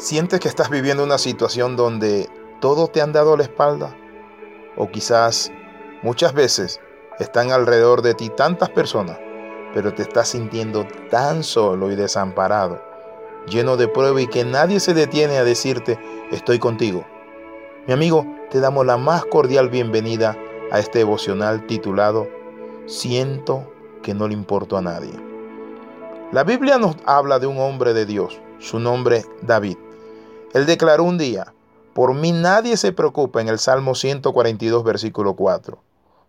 ¿Sientes que estás viviendo una situación donde todo te han dado la espalda? O quizás muchas veces están alrededor de ti tantas personas, pero te estás sintiendo tan solo y desamparado, lleno de prueba y que nadie se detiene a decirte, estoy contigo. Mi amigo, te damos la más cordial bienvenida a este devocional titulado Siento que no le importo a nadie. La Biblia nos habla de un hombre de Dios, su nombre David. Él declaró un día, por mí nadie se preocupa en el Salmo 142, versículo 4.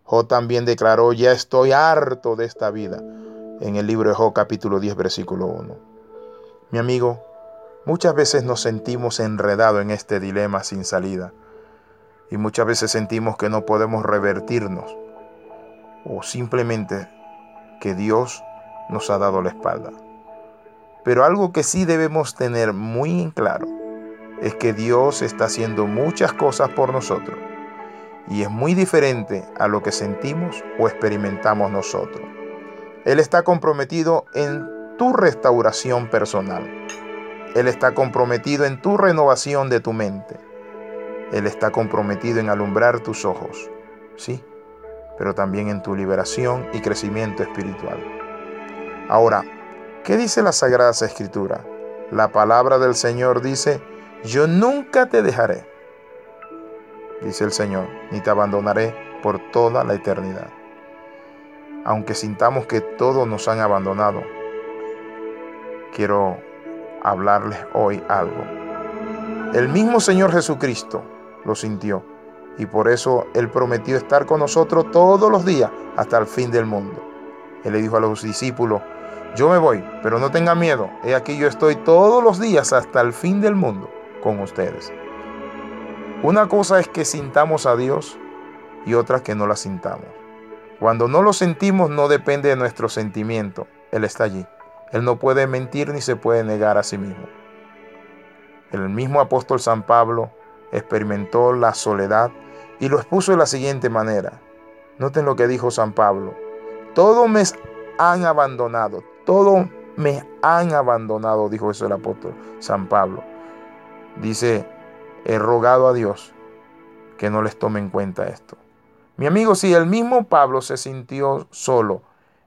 Job también declaró, ya estoy harto de esta vida, en el libro de Job capítulo 10, versículo 1. Mi amigo, muchas veces nos sentimos enredados en este dilema sin salida y muchas veces sentimos que no podemos revertirnos o simplemente que Dios nos ha dado la espalda. Pero algo que sí debemos tener muy en claro es que Dios está haciendo muchas cosas por nosotros y es muy diferente a lo que sentimos o experimentamos nosotros. Él está comprometido en tu restauración personal. Él está comprometido en tu renovación de tu mente. Él está comprometido en alumbrar tus ojos, sí, pero también en tu liberación y crecimiento espiritual. Ahora, ¿qué dice la Sagrada Escritura? La palabra del Señor dice, yo nunca te dejaré, dice el Señor, ni te abandonaré por toda la eternidad. Aunque sintamos que todos nos han abandonado, quiero hablarles hoy algo. El mismo Señor Jesucristo lo sintió y por eso Él prometió estar con nosotros todos los días hasta el fin del mundo. Él le dijo a los discípulos, yo me voy, pero no tengan miedo, he aquí yo estoy todos los días hasta el fin del mundo con ustedes. Una cosa es que sintamos a Dios y otra que no la sintamos. Cuando no lo sentimos no depende de nuestro sentimiento, Él está allí. Él no puede mentir ni se puede negar a sí mismo. El mismo apóstol San Pablo experimentó la soledad y lo expuso de la siguiente manera. Noten lo que dijo San Pablo. Todos me han abandonado, todos me han abandonado, dijo eso el apóstol San Pablo. Dice, he rogado a Dios que no les tome en cuenta esto. Mi amigo, si el mismo Pablo se sintió solo,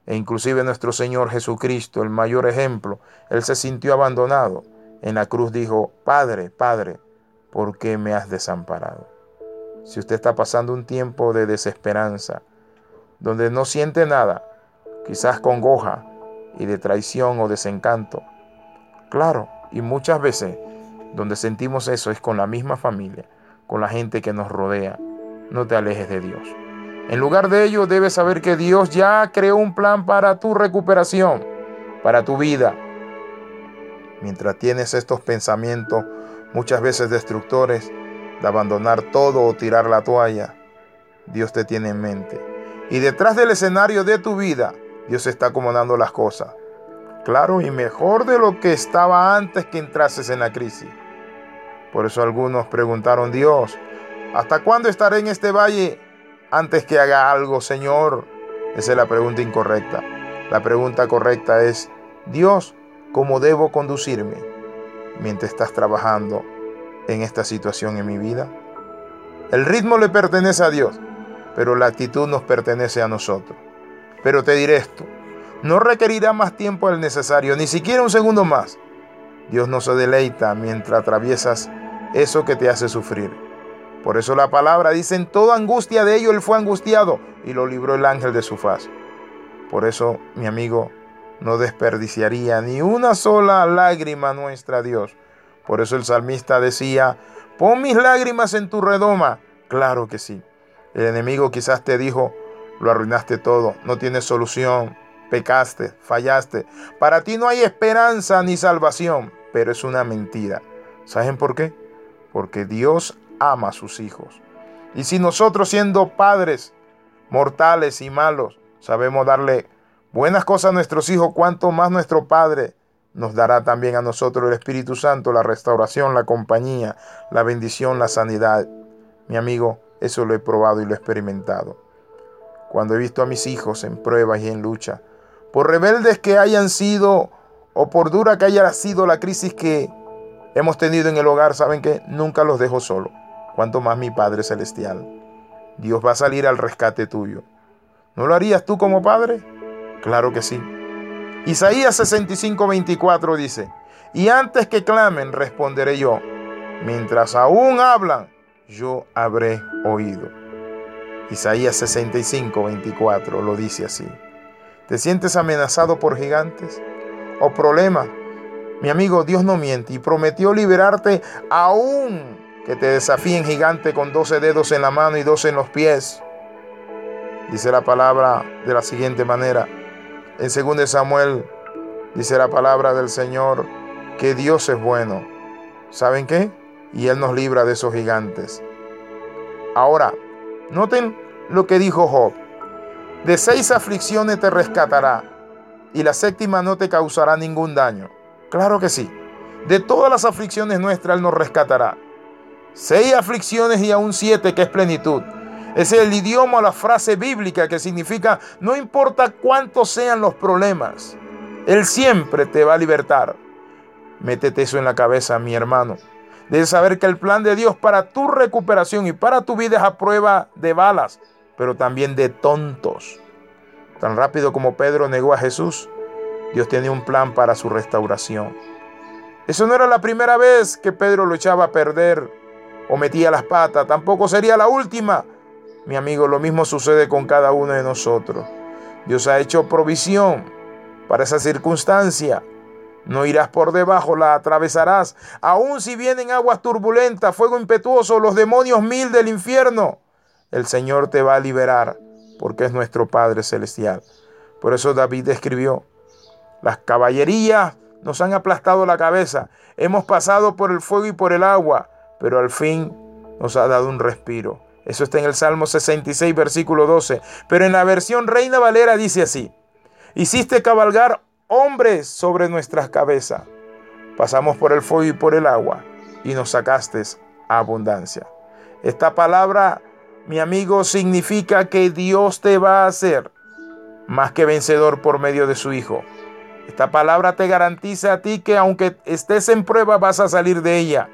e inclusive nuestro Señor Jesucristo, el mayor ejemplo, él se sintió abandonado. En la cruz dijo, Padre, Padre, ¿por qué me has desamparado? Si usted está pasando un tiempo de desesperanza, donde no siente nada, quizás congoja y de traición o desencanto, claro, y muchas veces donde sentimos eso es con la misma familia, con la gente que nos rodea. No te alejes de Dios. En lugar de ello, debes saber que Dios ya creó un plan para tu recuperación, para tu vida. Mientras tienes estos pensamientos, muchas veces destructores, de abandonar todo o tirar la toalla, Dios te tiene en mente. Y detrás del escenario de tu vida, Dios está acomodando las cosas. Claro, y mejor de lo que estaba antes que entrases en la crisis. Por eso algunos preguntaron, Dios, ¿hasta cuándo estaré en este valle antes que haga algo, Señor? Esa es la pregunta incorrecta. La pregunta correcta es, Dios, ¿cómo debo conducirme mientras estás trabajando en esta situación en mi vida? El ritmo le pertenece a Dios, pero la actitud nos pertenece a nosotros. Pero te diré esto, no requerirá más tiempo del necesario, ni siquiera un segundo más. Dios no se deleita mientras atraviesas eso que te hace sufrir. Por eso la palabra dice, en toda angustia de ello él fue angustiado y lo libró el ángel de su faz. Por eso, mi amigo, no desperdiciaría ni una sola lágrima nuestra Dios. Por eso el salmista decía, pon mis lágrimas en tu redoma. Claro que sí. El enemigo quizás te dijo, lo arruinaste todo, no tienes solución, pecaste, fallaste. Para ti no hay esperanza ni salvación, pero es una mentira. ¿Saben por qué? Porque Dios ama a sus hijos. Y si nosotros siendo padres mortales y malos sabemos darle buenas cosas a nuestros hijos, cuanto más nuestro Padre nos dará también a nosotros el Espíritu Santo, la restauración, la compañía, la bendición, la sanidad. Mi amigo, eso lo he probado y lo he experimentado. Cuando he visto a mis hijos en pruebas y en lucha, por rebeldes que hayan sido o por dura que haya sido la crisis que hemos tenido en el hogar, saben que nunca los dejo solo. Cuanto más mi Padre Celestial. Dios va a salir al rescate tuyo. ¿No lo harías tú como padre? Claro que sí. Isaías 65, 24 dice, y antes que clamen, responderé yo. Mientras aún hablan, yo habré oído. Isaías 65, 24 lo dice así. ¿Te sientes amenazado por gigantes o problemas? Mi amigo, Dios no miente y prometió liberarte aún que te desafíen gigante con 12 dedos en la mano y 12 en los pies. Dice la palabra de la siguiente manera. En 2 Samuel dice la palabra del Señor que Dios es bueno. ¿Saben qué? Y Él nos libra de esos gigantes. Ahora, noten lo que dijo Job. De seis aflicciones te rescatará y la séptima no te causará ningún daño. Claro que sí. De todas las aflicciones nuestras Él nos rescatará. Seis aflicciones y aún siete que es plenitud. Es el idioma o la frase bíblica que significa no importa cuántos sean los problemas, Él siempre te va a libertar. Métete eso en la cabeza, mi hermano. Debes saber que el plan de Dios para tu recuperación y para tu vida es a prueba de balas, pero también de tontos. Tan rápido como Pedro negó a Jesús, Dios tiene un plan para su restauración. Eso no era la primera vez que Pedro lo echaba a perder o metía las patas, tampoco sería la última. Mi amigo, lo mismo sucede con cada uno de nosotros. Dios ha hecho provisión para esa circunstancia. No irás por debajo, la atravesarás. Aun si vienen aguas turbulentas, fuego impetuoso, los demonios mil del infierno, el Señor te va a liberar porque es nuestro Padre Celestial. Por eso David escribió, las caballerías nos han aplastado la cabeza, hemos pasado por el fuego y por el agua, pero al fin nos ha dado un respiro. Eso está en el Salmo 66, versículo 12. Pero en la versión Reina Valera dice así, hiciste cabalgar hombres sobre nuestras cabezas. Pasamos por el fuego y por el agua y nos sacaste a abundancia. Esta palabra mi amigo, significa que Dios te va a hacer más que vencedor por medio de su Hijo. Esta palabra te garantiza a ti que aunque estés en prueba vas a salir de ella,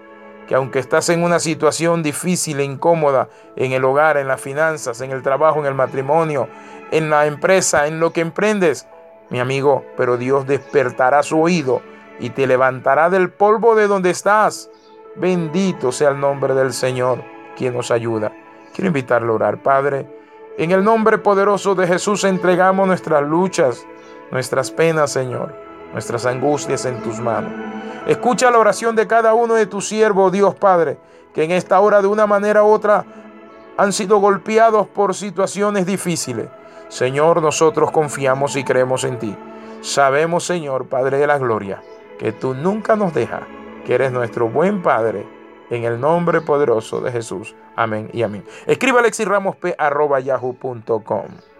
que aunque estás en una situación difícil e incómoda en el hogar, en las finanzas, en el trabajo, en el matrimonio, en la empresa, en lo que emprendes, mi amigo, pero Dios despertará su oído y te levantará del polvo de donde estás. Bendito sea el nombre del Señor, quien nos ayuda. Quiero invitarle a orar, Padre. En el nombre poderoso de Jesús entregamos nuestras luchas, nuestras penas, Señor, nuestras angustias en tus manos. Escucha la oración de cada uno de tus siervos, Dios Padre, que en esta hora de una manera u otra han sido golpeados por situaciones difíciles. Señor, nosotros confiamos y creemos en ti. Sabemos, Señor, Padre de la Gloria, que tú nunca nos dejas, que eres nuestro buen Padre en el nombre poderoso de Jesús. Amén y amén. Escriba alexirramosp.yahoo.com.